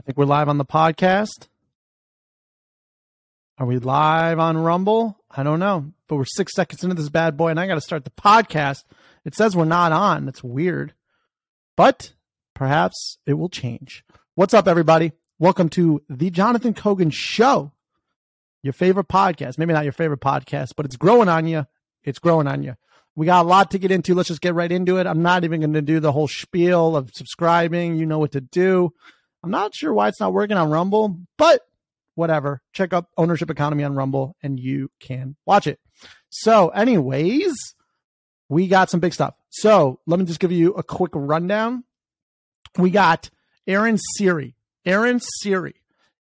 I think we're live on the podcast. Are we live on Rumble? I don't know, but we're six seconds into this bad boy, and I got to start the podcast. It says we're not on. It's weird, but perhaps it will change. What's up, everybody? Welcome to the Jonathan Kogan Show, your favorite podcast. Maybe not your favorite podcast, but it's growing on you. It's growing on you. We got a lot to get into. Let's just get right into it. I'm not even going to do the whole spiel of subscribing. You know what to do. I'm not sure why it's not working on Rumble, but whatever. Check up Ownership Economy on Rumble and you can watch it. So, anyways, we got some big stuff. So, let me just give you a quick rundown. We got Aaron Siri. Aaron Siri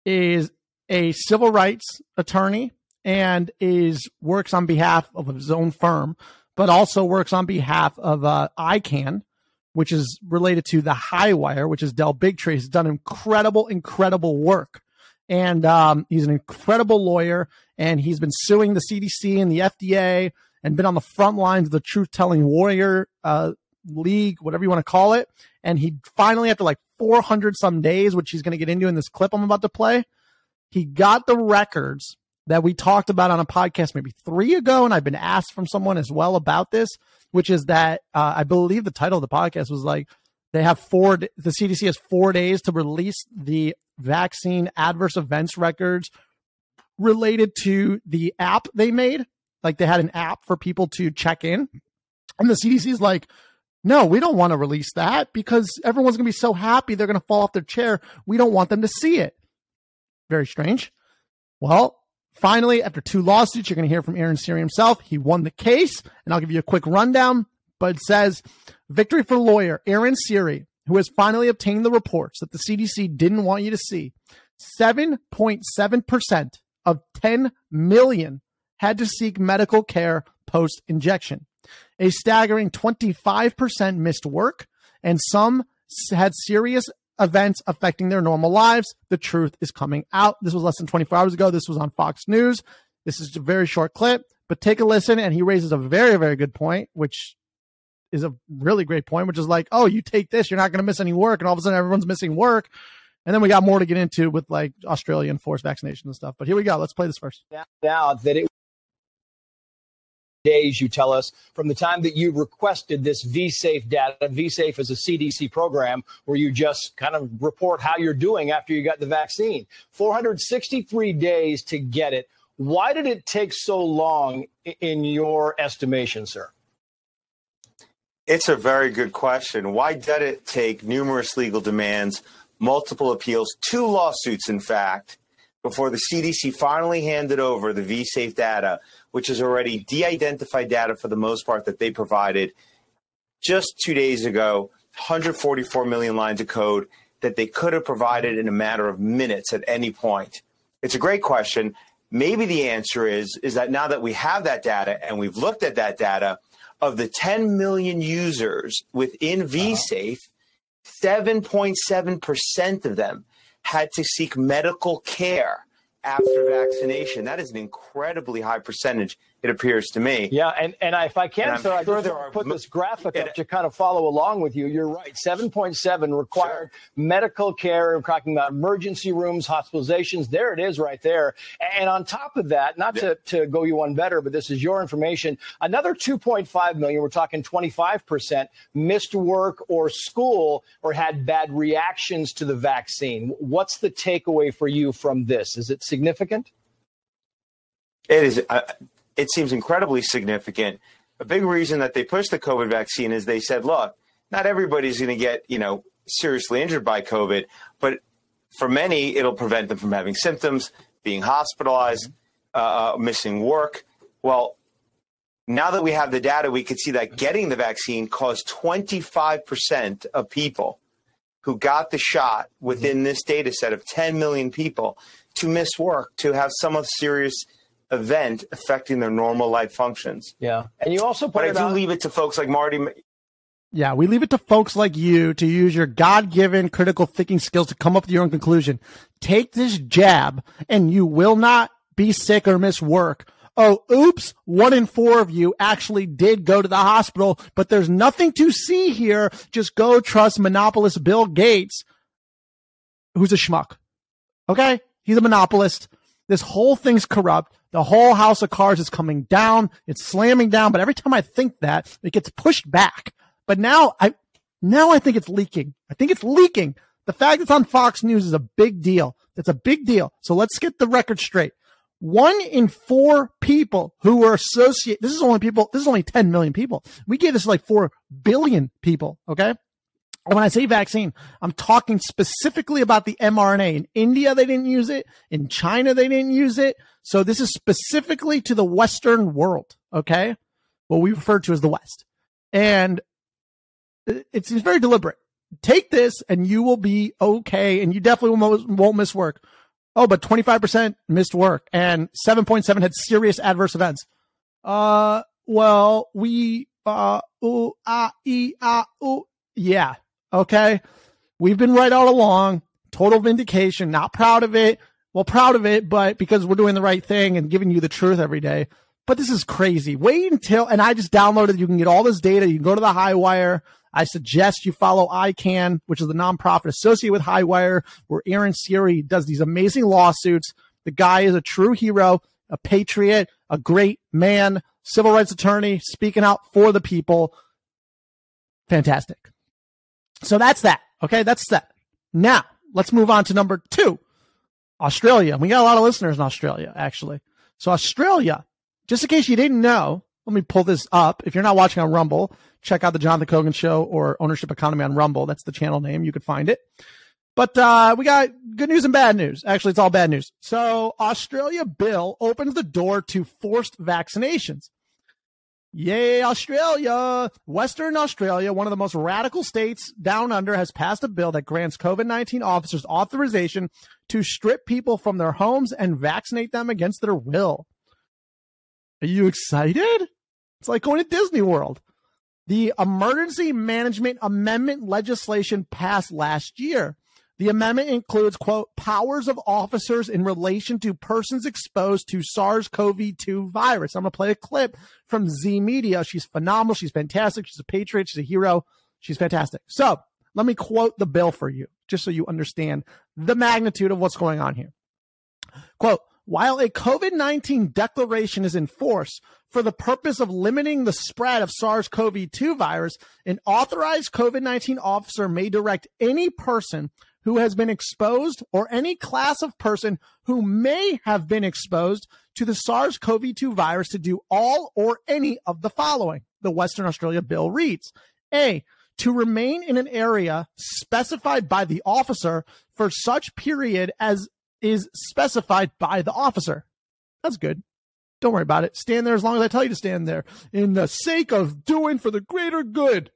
is a civil rights attorney and is works on behalf of his own firm, but also works on behalf of uh, ICAN, which is related to the high wire, which is Del Bigtree. He's done incredible, incredible work. And um, he's an incredible lawyer, and he's been suing the CDC and the FDA and been on the front lines of the truth telling warrior uh, league, whatever you want to call it. And he finally, after like 400 some days, which he's going to get into in this clip I'm about to play, he got the records that we talked about on a podcast maybe three ago. And I've been asked from someone as well about this which is that uh, I believe the title of the podcast was like they have four. The CDC has four days to release the vaccine adverse events records related to the app they made. Like they had an app for people to check in, and the CDC is like, no, we don't want to release that because everyone's going to be so happy they're going to fall off their chair. We don't want them to see it. Very strange. Well, Finally, after two lawsuits, you're going to hear from Aaron Siri himself. He won the case, and I'll give you a quick rundown. But it says victory for lawyer Aaron Siri, who has finally obtained the reports that the CDC didn't want you to see. 7.7% of 10 million had to seek medical care post injection. A staggering 25% missed work, and some had serious events affecting their normal lives. The truth is coming out. This was less than 24 hours ago. This was on Fox News. This is a very short clip, but take a listen. And he raises a very, very good point, which is a really great point, which is like, oh, you take this, you're not going to miss any work. And all of a sudden, everyone's missing work. And then we got more to get into with like Australian forced vaccination and stuff. But here we go. Let's play this first. Now that it days, you tell us, from the time that you requested this vSafe data. vSafe is a CDC program where you just kind of report how you're doing after you got the vaccine. 463 days to get it. Why did it take so long in your estimation, sir? It's a very good question. Why did it take numerous legal demands, multiple appeals, two lawsuits, in fact, before the CDC finally handed over the vSafe data, which is already de identified data for the most part that they provided just two days ago, 144 million lines of code that they could have provided in a matter of minutes at any point? It's a great question. Maybe the answer is is that now that we have that data and we've looked at that data, of the 10 million users within uh-huh. vSafe, 7.7% of them had to seek medical care after vaccination. That is an incredibly high percentage it appears to me. Yeah, and, and if I can, sir, I just put this graphic it, up to kind of follow along with you. You're right. 7.7 required sure. medical care. We're talking about emergency rooms, hospitalizations. There it is right there. And on top of that, not yeah. to, to go you one better, but this is your information, another 2.5 million, we're talking 25%, missed work or school or had bad reactions to the vaccine. What's the takeaway for you from this? Is it significant? It is. Uh, it seems incredibly significant. A big reason that they pushed the COVID vaccine is they said, look, not everybody's going to get, you know, seriously injured by COVID, but for many, it'll prevent them from having symptoms, being hospitalized, uh, uh missing work. Well, now that we have the data, we can see that getting the vaccine caused 25% of people who got the shot within this data set of 10 million people to miss work, to have some of serious event affecting their normal life functions. Yeah. And you also But I do out- leave it to folks like Marty. Yeah, we leave it to folks like you to use your God given critical thinking skills to come up with your own conclusion. Take this jab and you will not be sick or miss work. Oh, oops, one in four of you actually did go to the hospital, but there's nothing to see here. Just go trust monopolist Bill Gates who's a schmuck. Okay? He's a monopolist. This whole thing's corrupt. The whole house of cards is coming down. It's slamming down. But every time I think that, it gets pushed back. But now I, now I think it's leaking. I think it's leaking. The fact it's on Fox News is a big deal. It's a big deal. So let's get the record straight. One in four people who were associated, this is only people, this is only 10 million people. We gave this like 4 billion people. Okay. When I say vaccine, I'm talking specifically about the mRNA. In India, they didn't use it. In China, they didn't use it. So this is specifically to the Western world. Okay. What we refer to as the West. And it's, it's very deliberate. Take this and you will be okay. And you definitely won't, won't miss work. Oh, but 25% missed work and 7.7 had serious adverse events. Uh, well, we, uh, ooh, ah, e, ah, ooh. Yeah. Okay. We've been right all along. Total vindication. Not proud of it. Well, proud of it, but because we're doing the right thing and giving you the truth every day. But this is crazy. Wait until, and I just downloaded, you can get all this data. You can go to the high wire. I suggest you follow ICAN, which is the nonprofit associated with Highwire, where Aaron Siri does these amazing lawsuits. The guy is a true hero, a patriot, a great man, civil rights attorney, speaking out for the people. Fantastic. So that's that. Okay, that's that. Now, let's move on to number two Australia. We got a lot of listeners in Australia, actually. So, Australia, just in case you didn't know, let me pull this up. If you're not watching on Rumble, check out the Jonathan Kogan Show or Ownership Economy on Rumble. That's the channel name. You could find it. But uh, we got good news and bad news. Actually, it's all bad news. So, Australia bill opens the door to forced vaccinations. Yay, Australia! Western Australia, one of the most radical states down under, has passed a bill that grants COVID 19 officers authorization to strip people from their homes and vaccinate them against their will. Are you excited? It's like going to Disney World. The Emergency Management Amendment legislation passed last year. The amendment includes, quote, powers of officers in relation to persons exposed to SARS CoV 2 virus. I'm going to play a clip from Z Media. She's phenomenal. She's fantastic. She's a patriot. She's a hero. She's fantastic. So let me quote the bill for you, just so you understand the magnitude of what's going on here. Quote, while a COVID 19 declaration is in force for the purpose of limiting the spread of SARS CoV 2 virus, an authorized COVID 19 officer may direct any person who has been exposed or any class of person who may have been exposed to the SARS CoV 2 virus to do all or any of the following. The Western Australia bill reads A. To remain in an area specified by the officer for such period as is specified by the officer. That's good. Don't worry about it. Stand there as long as I tell you to stand there in the sake of doing for the greater good.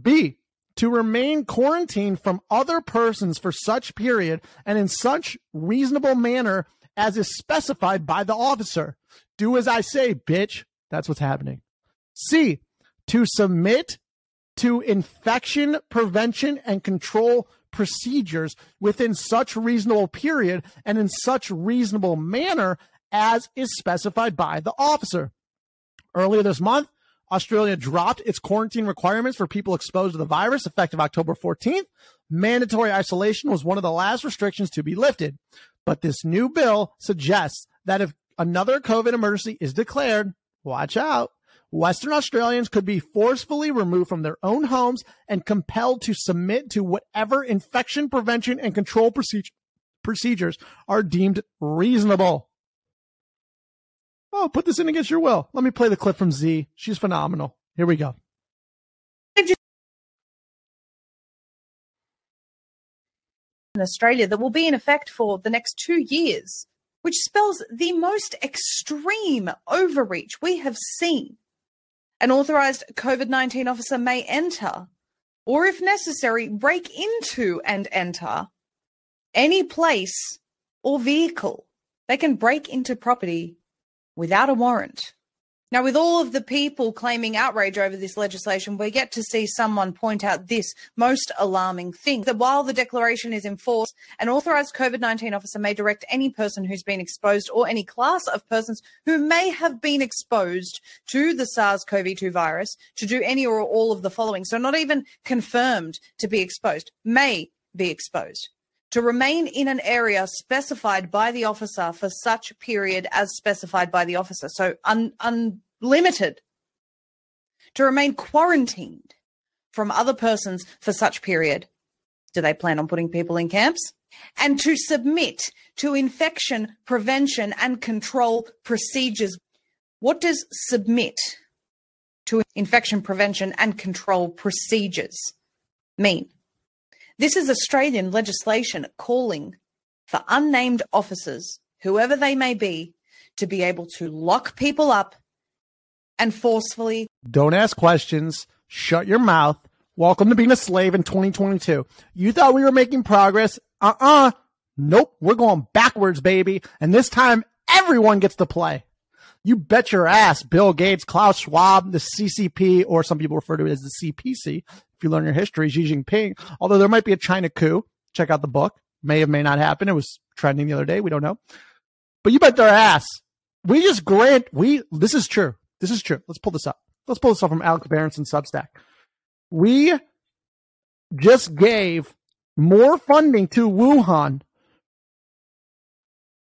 B, to remain quarantined from other persons for such period and in such reasonable manner as is specified by the officer. Do as I say, bitch. That's what's happening. C, to submit to infection prevention and control procedures within such reasonable period and in such reasonable manner as is specified by the officer. Earlier this month, Australia dropped its quarantine requirements for people exposed to the virus effective October 14th. Mandatory isolation was one of the last restrictions to be lifted. But this new bill suggests that if another COVID emergency is declared, watch out, Western Australians could be forcefully removed from their own homes and compelled to submit to whatever infection prevention and control procedure, procedures are deemed reasonable. Oh, put this in against your will. Let me play the clip from Z. She's phenomenal. Here we go. In Australia, that will be in effect for the next two years, which spells the most extreme overreach we have seen an authorized COVID 19 officer may enter, or if necessary, break into and enter any place or vehicle. They can break into property without a warrant. Now, with all of the people claiming outrage over this legislation, we get to see someone point out this most alarming thing that while the declaration is in force, an authorized COVID 19 officer may direct any person who's been exposed or any class of persons who may have been exposed to the SARS CoV 2 virus to do any or all of the following. So, not even confirmed to be exposed, may be exposed, to remain in an area specified by the officer for such period as specified by the officer. So un- unlimited. To remain quarantined from other persons for such period. Do they plan on putting people in camps? And to submit to infection prevention and control procedures. What does submit to infection prevention and control procedures mean? This is Australian legislation calling for unnamed officers, whoever they may be, to be able to lock people up and forcefully. Don't ask questions. Shut your mouth. Welcome to being a slave in 2022. You thought we were making progress. Uh uh-uh. uh Nope. We're going backwards, baby. And this time, everyone gets to play. You bet your ass, Bill Gates, Klaus Schwab, the CCP, or some people refer to it as the CPC. If you learn your history, Xi Jinping, although there might be a China coup. Check out the book. May have may not happen. It was trending the other day. We don't know. But you bet their ass. We just grant, we, this is true. This is true. Let's pull this up. Let's pull this up from Alex Berenson Substack. We just gave more funding to Wuhan.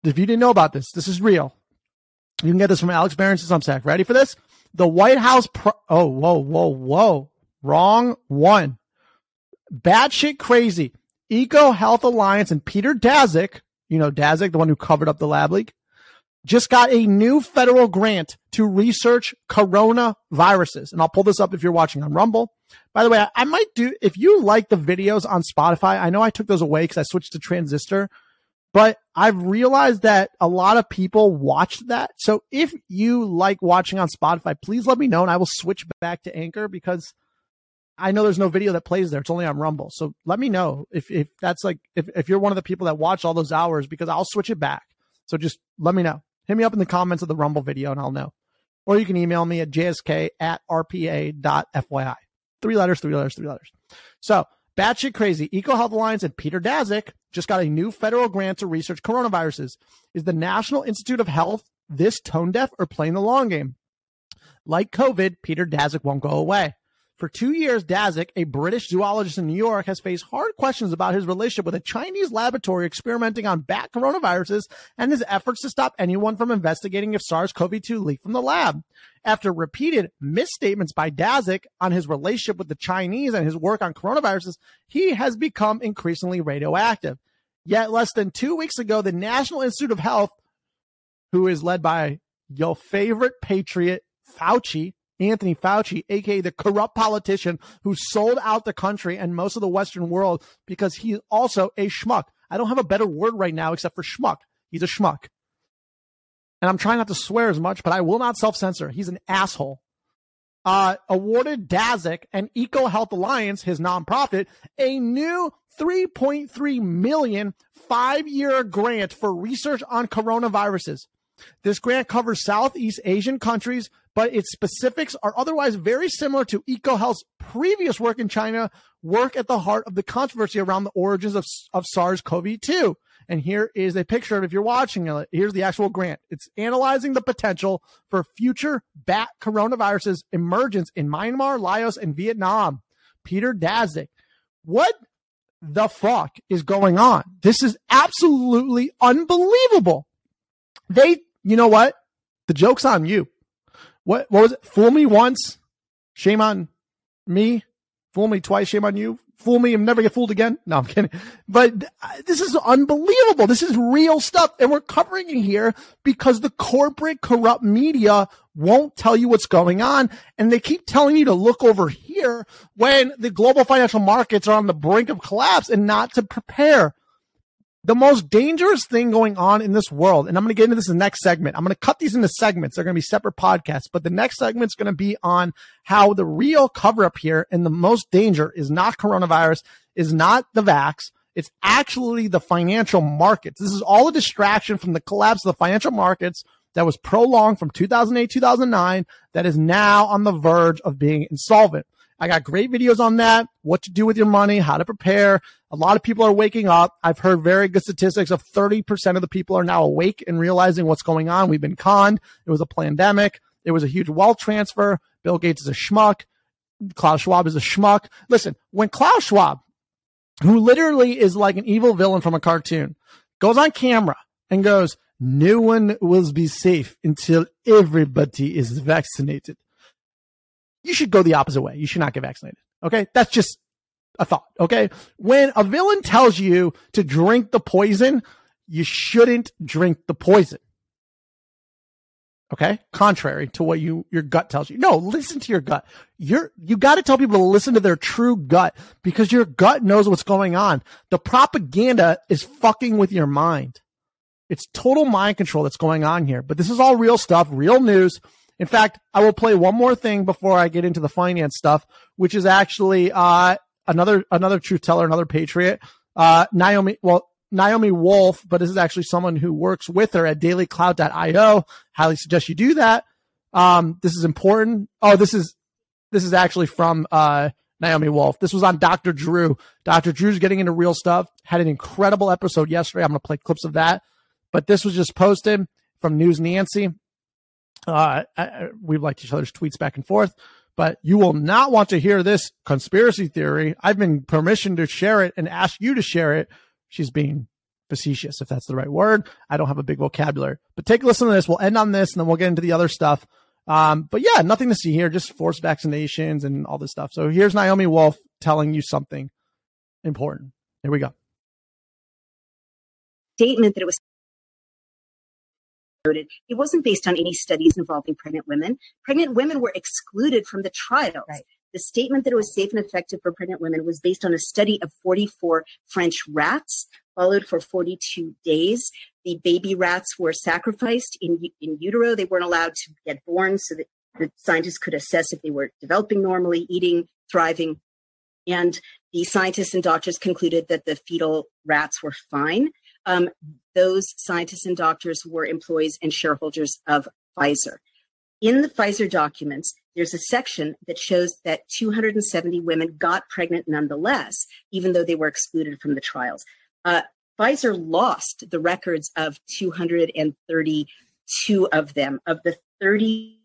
If you didn't know about this, this is real. You can get this from Alex Berenson Substack. Ready for this? The White House. Pro- oh, whoa, whoa, whoa. Wrong one. Batshit crazy. Eco Health Alliance and Peter Daszak, you know, Daszak, the one who covered up the lab leak, just got a new federal grant to research coronaviruses. And I'll pull this up if you're watching on Rumble. By the way, I might do, if you like the videos on Spotify, I know I took those away because I switched to Transistor but I've realized that a lot of people watch that. So if you like watching on Spotify, please let me know and I will switch back to Anchor because I know there's no video that plays there. It's only on Rumble. So let me know if, if that's like, if, if you're one of the people that watch all those hours because I'll switch it back. So just let me know. Hit me up in the comments of the Rumble video and I'll know. Or you can email me at jsk at rpa.fyi. Three letters, three letters, three letters. So batshit crazy. Eco Health Alliance and Peter Daszak just got a new federal grant to research coronaviruses. Is the National Institute of Health this tone deaf or playing the long game? Like COVID, Peter Daszak won't go away. For two years, Daszak, a British zoologist in New York, has faced hard questions about his relationship with a Chinese laboratory experimenting on bat coronaviruses and his efforts to stop anyone from investigating if SARS-CoV-2 leaked from the lab. After repeated misstatements by Daszak on his relationship with the Chinese and his work on coronaviruses, he has become increasingly radioactive. Yet less than two weeks ago, the National Institute of Health, who is led by your favorite patriot, Fauci, Anthony Fauci, aka the corrupt politician who sold out the country and most of the Western world because he's also a schmuck. I don't have a better word right now except for schmuck. He's a schmuck. And I'm trying not to swear as much, but I will not self censor. He's an asshole. Uh, awarded Daszak and Eco Health Alliance, his nonprofit, a new 3.3 million five year grant for research on coronaviruses. This grant covers Southeast Asian countries, but its specifics are otherwise very similar to EcoHealth's previous work in China, work at the heart of the controversy around the origins of, of SARS-CoV-2. And here is a picture of if you're watching it. Here's the actual grant. It's analyzing the potential for future bat coronaviruses emergence in Myanmar, Laos, and Vietnam. Peter Daszak. What the fuck is going on? This is absolutely unbelievable. They you know what? The joke's on you. What what was it? Fool me once, shame on me. Fool me twice, shame on you. Fool me and never get fooled again. No, I'm kidding. But this is unbelievable. This is real stuff. And we're covering it here because the corporate corrupt media won't tell you what's going on. And they keep telling you to look over here when the global financial markets are on the brink of collapse and not to prepare the most dangerous thing going on in this world, and I'm going to get into this in the next segment. I'm going to cut these into segments. They're going to be separate podcasts, but the next segment is going to be on how the real cover up here and the most danger is not coronavirus, is not the vax. It's actually the financial markets. This is all a distraction from the collapse of the financial markets that was prolonged from 2008, 2009, that is now on the verge of being insolvent. I got great videos on that, what to do with your money, how to prepare. A lot of people are waking up. I've heard very good statistics of 30% of the people are now awake and realizing what's going on. We've been conned. It was a pandemic. It was a huge wealth transfer. Bill Gates is a schmuck. Klaus Schwab is a schmuck. Listen, when Klaus Schwab, who literally is like an evil villain from a cartoon, goes on camera and goes, no one will be safe until everybody is vaccinated. You should go the opposite way. You should not get vaccinated. Okay. That's just a thought. Okay. When a villain tells you to drink the poison, you shouldn't drink the poison. Okay. Contrary to what you, your gut tells you. No, listen to your gut. You're, you got to tell people to listen to their true gut because your gut knows what's going on. The propaganda is fucking with your mind. It's total mind control that's going on here, but this is all real stuff, real news. In fact, I will play one more thing before I get into the finance stuff, which is actually, uh, another, another truth teller, another patriot, uh, Naomi, well, Naomi Wolf, but this is actually someone who works with her at dailyclout.io. Highly suggest you do that. Um, this is important. Oh, this is this is actually from uh, Naomi Wolf. This was on Dr. Drew. Dr. Drew's getting into real stuff. Had an incredible episode yesterday. I'm going to play clips of that. But this was just posted from News Nancy. Uh, I, we liked each other's tweets back and forth, but you will not want to hear this conspiracy theory. I've been permission to share it and ask you to share it she's being facetious, if that's the right word. I don't have a big vocabulary, but take a listen to this. We'll end on this and then we'll get into the other stuff. Um, but yeah, nothing to see here, just forced vaccinations and all this stuff. So here's Naomi Wolf telling you something important. Here we go. Statement that it was it wasn't based on any studies involving pregnant women. Pregnant women were excluded from the trials. Right. The statement that it was safe and effective for pregnant women was based on a study of 44 French rats, followed for 42 days. The baby rats were sacrificed in, in utero. They weren't allowed to get born so that the scientists could assess if they were developing normally, eating, thriving. And the scientists and doctors concluded that the fetal rats were fine. Um, those scientists and doctors were employees and shareholders of Pfizer. In the Pfizer documents, there's a section that shows that 270 women got pregnant nonetheless, even though they were excluded from the trials. Uh, Pfizer lost the records of 232 of them. Of the 38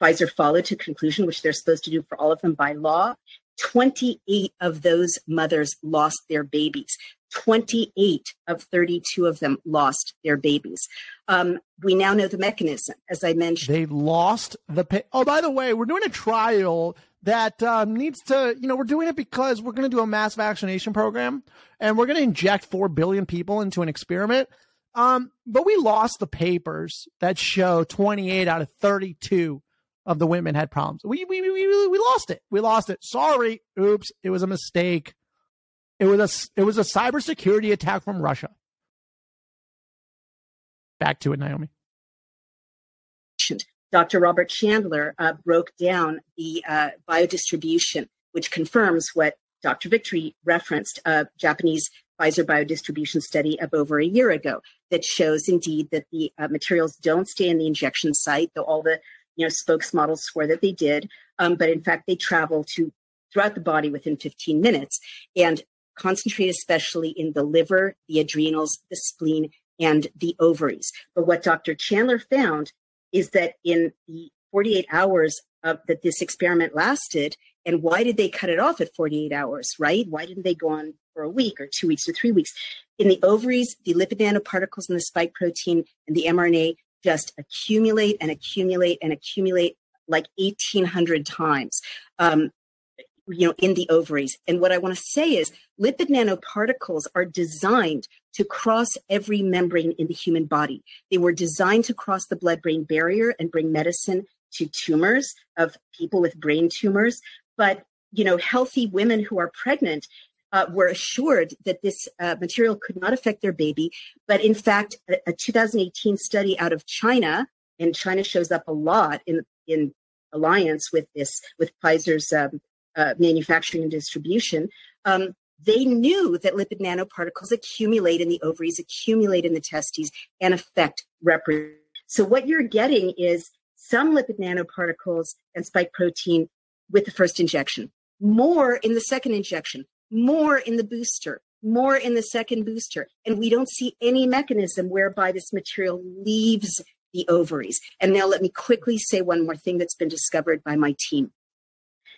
Pfizer followed to conclusion, which they're supposed to do for all of them by law, 28 of those mothers lost their babies. 28 of 32 of them lost their babies. Um, we now know the mechanism, as I mentioned. They lost the pay. Oh, by the way, we're doing a trial that um, needs to, you know, we're doing it because we're going to do a mass vaccination program and we're going to inject 4 billion people into an experiment. Um, but we lost the papers that show 28 out of 32 of the women had problems. We, we, we, we, we lost it. We lost it. Sorry. Oops. It was a mistake. It was a it was a cybersecurity attack from Russia. Back to it, Naomi. Dr. Robert Chandler uh, broke down the uh, biodistribution, which confirms what Dr. Victory referenced a Japanese Pfizer biodistribution study of over a year ago that shows indeed that the uh, materials don't stay in the injection site, though all the you know spokes models swore that they did, um, but in fact they travel to throughout the body within 15 minutes. And concentrate especially in the liver, the adrenals, the spleen, and the ovaries. But what Dr. Chandler found is that in the 48 hours of, that this experiment lasted, and why did they cut it off at 48 hours, right? Why didn't they go on for a week or two weeks or three weeks? In the ovaries, the lipid nanoparticles and the spike protein and the mRNA just accumulate and accumulate and accumulate like 1800 times. Um, you know in the ovaries and what i want to say is lipid nanoparticles are designed to cross every membrane in the human body they were designed to cross the blood brain barrier and bring medicine to tumors of people with brain tumors but you know healthy women who are pregnant uh, were assured that this uh, material could not affect their baby but in fact a, a 2018 study out of china and china shows up a lot in in alliance with this with pfizer's um, uh, manufacturing and distribution, um, they knew that lipid nanoparticles accumulate in the ovaries, accumulate in the testes, and affect reproduction. So what you're getting is some lipid nanoparticles and spike protein with the first injection, more in the second injection, more in the booster, more in the second booster. And we don't see any mechanism whereby this material leaves the ovaries. And now let me quickly say one more thing that's been discovered by my team.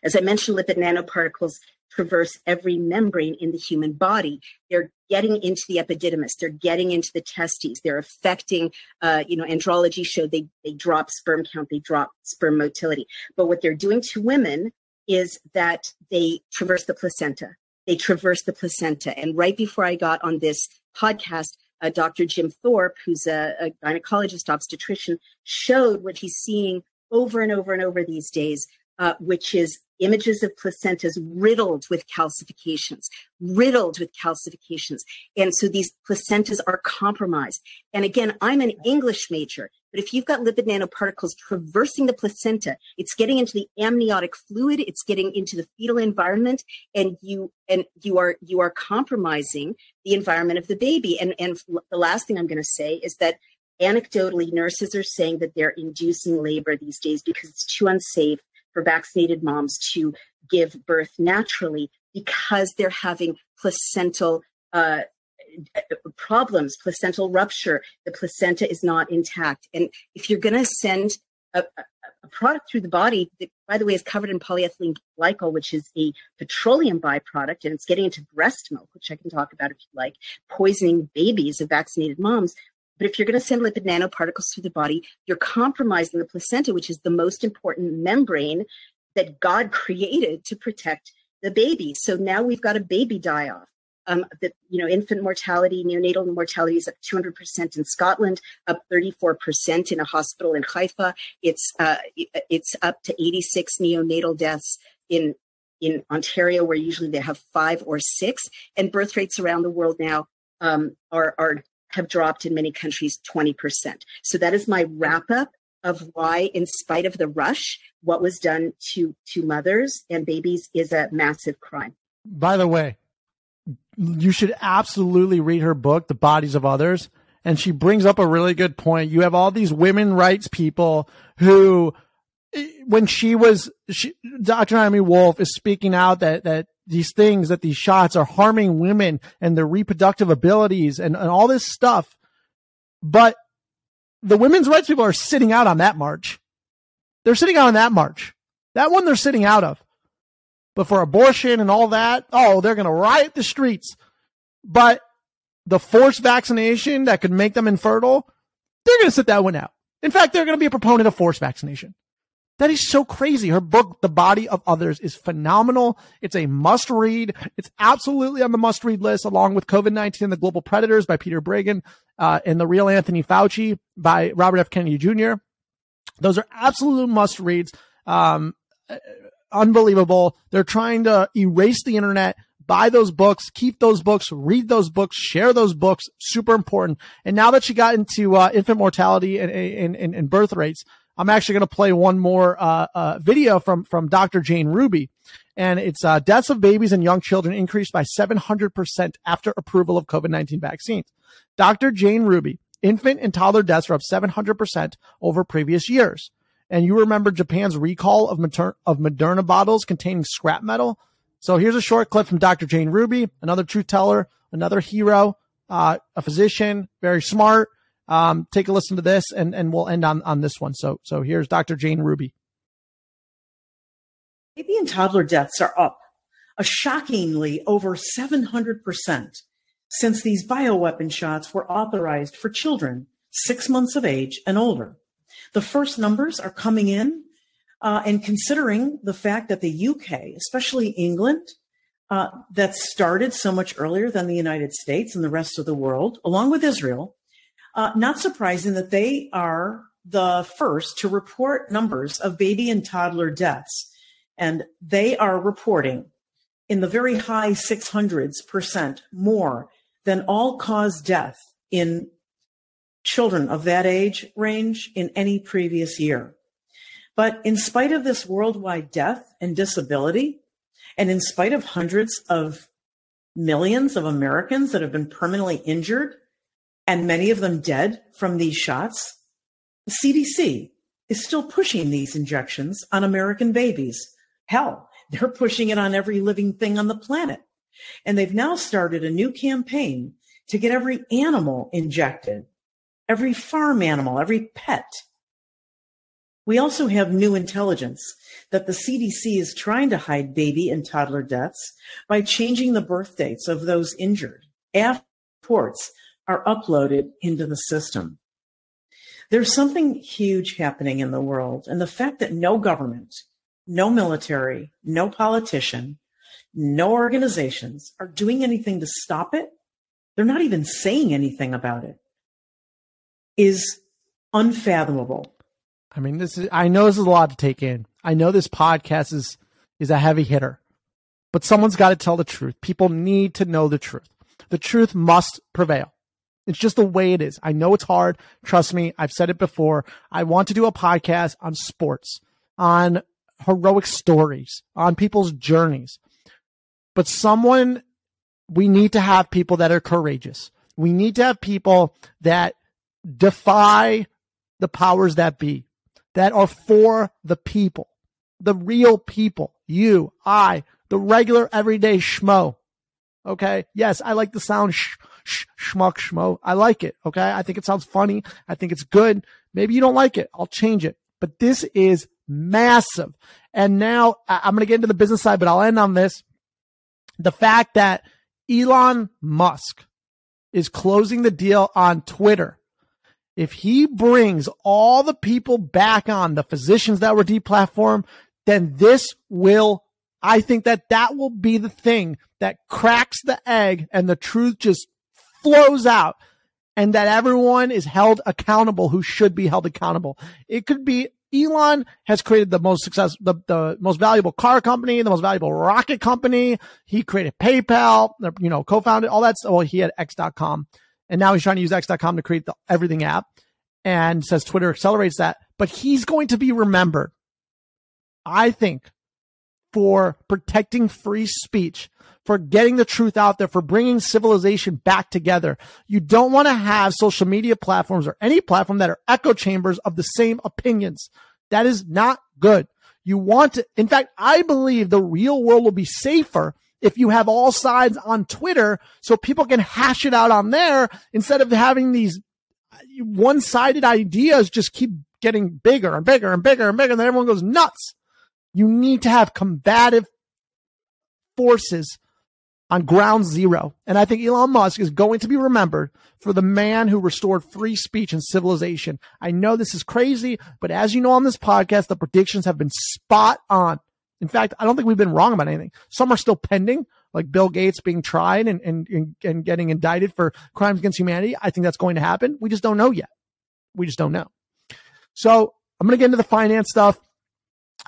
As I mentioned, lipid nanoparticles traverse every membrane in the human body. They're getting into the epididymis. They're getting into the testes. They're affecting, uh, you know, andrology showed they, they drop sperm count, they drop sperm motility. But what they're doing to women is that they traverse the placenta. They traverse the placenta. And right before I got on this podcast, uh, Dr. Jim Thorp, who's a, a gynecologist obstetrician, showed what he's seeing over and over and over these days, uh, which is images of placentas riddled with calcifications, riddled with calcifications. And so these placentas are compromised. And again, I'm an English major, but if you've got lipid nanoparticles traversing the placenta, it's getting into the amniotic fluid, it's getting into the fetal environment, and you and you are you are compromising the environment of the baby. And and the last thing I'm going to say is that anecdotally, nurses are saying that they're inducing labor these days because it's too unsafe for vaccinated moms to give birth naturally because they're having placental uh, problems, placental rupture. The placenta is not intact. And if you're going to send a, a, product through the body that, by the way, is covered in polyethylene glycol, which is a petroleum byproduct, and it's getting into breast milk, which I can talk about if you like, poisoning babies of vaccinated moms. But if you're going to send lipid nanoparticles through the body, you're compromising the placenta, which is the most important membrane that God created to protect the baby. So now we've got a baby die off. Um, that you know, infant mortality, neonatal mortality is up 200% in Scotland, up 34% in a hospital in Haifa. It's uh, it's up to 86 neonatal deaths in in Ontario, where usually they have five or six, and birth rates around the world now um, are are have dropped in many countries 20%. So that is my wrap up of why, in spite of the rush, what was done to, to mothers and babies is a massive crime. By the way, you should absolutely read her book, The Bodies of Others. And she brings up a really good point. You have all these women rights people who, eh, when she was, she, Dr. Naomi Wolf is speaking out that, that these things that these shots are harming women and their reproductive abilities and, and all this stuff. But the women's rights people are sitting out on that march. They're sitting out on that march. That one they're sitting out of. But for abortion and all that, oh, they're going to riot the streets. But the forced vaccination that could make them infertile, they're going to sit that one out. In fact, they're going to be a proponent of forced vaccination. That is so crazy. Her book, The Body of Others, is phenomenal. It's a must read. It's absolutely on the must read list, along with COVID 19 and the Global Predators by Peter Breggin uh, and The Real Anthony Fauci by Robert F. Kennedy Jr. Those are absolute must reads. Um, unbelievable. They're trying to erase the internet. Buy those books, keep those books, read those books, share those books. Super important. And now that she got into uh, infant mortality and, and, and birth rates, I'm actually going to play one more uh, uh, video from from Dr. Jane Ruby, and it's uh, deaths of babies and young children increased by 700 percent after approval of COVID-19 vaccines. Dr. Jane Ruby, infant and toddler deaths are up 700 percent over previous years. And you remember Japan's recall of, mater- of Moderna bottles containing scrap metal. So here's a short clip from Dr. Jane Ruby, another truth teller, another hero, uh, a physician, very smart um, take a listen to this, and and we'll end on on this one. So so here's Dr. Jane Ruby. Baby and toddler deaths are up a shockingly over 700% since these bioweapon shots were authorized for children six months of age and older. The first numbers are coming in, uh, and considering the fact that the UK, especially England, uh, that started so much earlier than the United States and the rest of the world, along with Israel, uh, not surprising that they are the first to report numbers of baby and toddler deaths. And they are reporting in the very high 600s percent more than all cause death in children of that age range in any previous year. But in spite of this worldwide death and disability, and in spite of hundreds of millions of Americans that have been permanently injured and many of them dead from these shots, the CDC is still pushing these injections on American babies. Hell, they're pushing it on every living thing on the planet. And they've now started a new campaign to get every animal injected, every farm animal, every pet. We also have new intelligence that the CDC is trying to hide baby and toddler deaths by changing the birth dates of those injured after reports are uploaded into the system. There's something huge happening in the world, and the fact that no government, no military, no politician, no organizations are doing anything to stop it, they're not even saying anything about it, is unfathomable. I mean, this is, I know this is a lot to take in. I know this podcast is, is a heavy hitter, but someone's got to tell the truth. People need to know the truth. The truth must prevail. It's just the way it is. I know it's hard. Trust me. I've said it before. I want to do a podcast on sports, on heroic stories, on people's journeys. But someone, we need to have people that are courageous. We need to have people that defy the powers that be, that are for the people, the real people, you, I, the regular everyday schmo. Okay. Yes, I like the sound sh, schmuck schmo. I like it. Okay. I think it sounds funny. I think it's good. Maybe you don't like it. I'll change it. But this is massive. And now I'm going to get into the business side, but I'll end on this. The fact that Elon Musk is closing the deal on Twitter. If he brings all the people back on, the physicians that were deplatformed, then this will, I think that that will be the thing that cracks the egg and the truth just flows out and that everyone is held accountable who should be held accountable. It could be Elon has created the most success, the, the most valuable car company, the most valuable rocket company. He created PayPal, you know, co-founded all that stuff. Well, he had X.com and now he's trying to use X.com to create the everything app and says Twitter accelerates that, but he's going to be remembered. I think for protecting free speech, for getting the truth out there, for bringing civilization back together. You don't want to have social media platforms or any platform that are echo chambers of the same opinions. That is not good. You want to, in fact, I believe the real world will be safer if you have all sides on Twitter so people can hash it out on there instead of having these one sided ideas just keep getting bigger and bigger and bigger and bigger. And then everyone goes nuts. You need to have combative forces on ground zero. And I think Elon Musk is going to be remembered for the man who restored free speech and civilization. I know this is crazy, but as you know on this podcast, the predictions have been spot on. In fact, I don't think we've been wrong about anything. Some are still pending, like Bill Gates being tried and, and, and getting indicted for crimes against humanity. I think that's going to happen. We just don't know yet. We just don't know. So I'm going to get into the finance stuff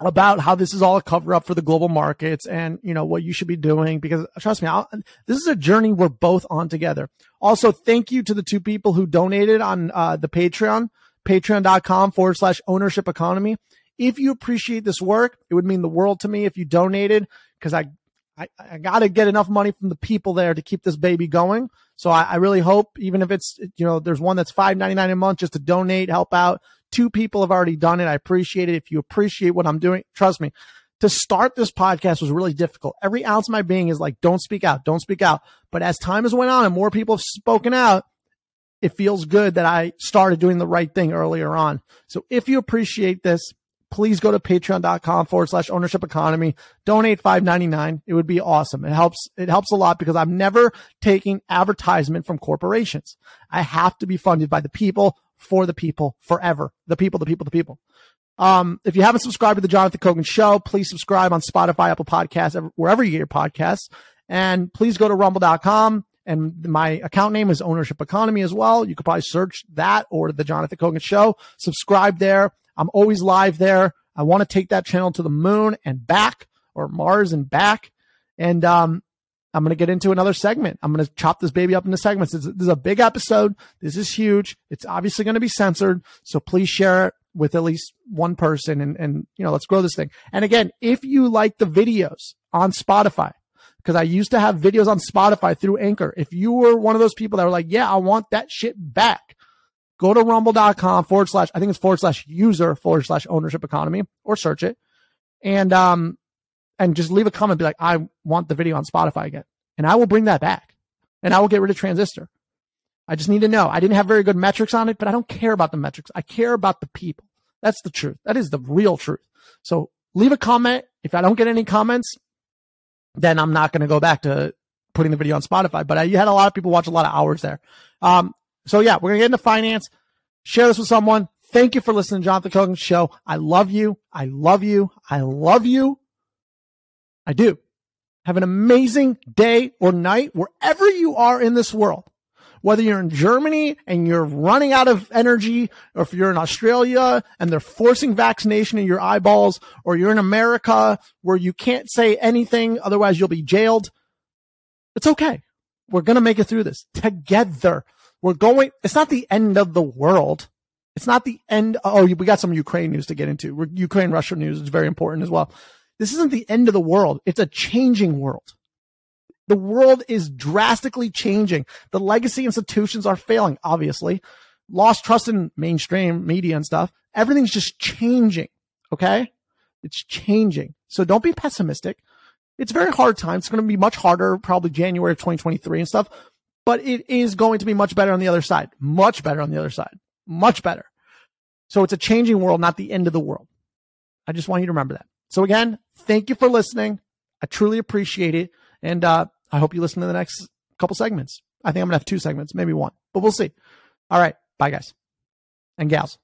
about how this is all a cover up for the global markets and you know what you should be doing because trust me I'll, this is a journey we're both on together. Also thank you to the two people who donated on uh, the patreon patreon.com forward slash ownership economy. If you appreciate this work it would mean the world to me if you donated because I, I i gotta get enough money from the people there to keep this baby going. So I, I really hope even if it's you know there's one that's 5.99 a month just to donate help out Two people have already done it. I appreciate it. If you appreciate what I'm doing, trust me. To start this podcast was really difficult. Every ounce of my being is like, don't speak out, don't speak out. But as time has went on and more people have spoken out, it feels good that I started doing the right thing earlier on. So if you appreciate this, please go to patreon.com forward slash ownership economy. Donate five ninety nine. It would be awesome. It helps, it helps a lot because I'm never taking advertisement from corporations. I have to be funded by the people for the people forever. The people, the people, the people. Um, if you haven't subscribed to the Jonathan Kogan Show, please subscribe on Spotify, Apple Podcasts, wherever you get your podcasts. And please go to rumble.com. And my account name is Ownership Economy as well. You could probably search that or the Jonathan Kogan Show. Subscribe there. I'm always live there. I want to take that channel to the moon and back or Mars and back. And um, I'm going to get into another segment. I'm going to chop this baby up into segments. This, is a big episode. This is huge. It's obviously going to be censored. So please share it with at least one person and, and, you know, let's grow this thing. And again, if you like the videos on Spotify, because I used to have videos on Spotify through Anchor. If you were one of those people that were like, yeah, I want that shit back, go to rumble.com forward slash, I think it's forward slash user forward slash ownership economy or search it. And, um, and just leave a comment, be like, I want the video on Spotify again. And I will bring that back and I will get rid of Transistor. I just need to know. I didn't have very good metrics on it, but I don't care about the metrics. I care about the people. That's the truth. That is the real truth. So leave a comment. If I don't get any comments, then I'm not going to go back to putting the video on Spotify. But I, you had a lot of people watch a lot of hours there. Um, so yeah, we're going to get into finance. Share this with someone. Thank you for listening to Jonathan Kogan show. I love you. I love you. I love you. I do. Have an amazing day or night wherever you are in this world. Whether you're in Germany and you're running out of energy, or if you're in Australia and they're forcing vaccination in your eyeballs, or you're in America where you can't say anything, otherwise you'll be jailed. It's okay. We're going to make it through this together. We're going, it's not the end of the world. It's not the end. Oh, we got some Ukraine news to get into. Ukraine Russia news is very important as well. This isn't the end of the world. It's a changing world. The world is drastically changing. The legacy institutions are failing, obviously. Lost trust in mainstream media and stuff. Everything's just changing. Okay. It's changing. So don't be pessimistic. It's very hard time. It's going to be much harder, probably January of 2023 and stuff, but it is going to be much better on the other side. Much better on the other side. Much better. So it's a changing world, not the end of the world. I just want you to remember that. So again, thank you for listening. I truly appreciate it. And uh, I hope you listen to the next couple segments. I think I'm going to have two segments, maybe one, but we'll see. All right. Bye, guys and gals.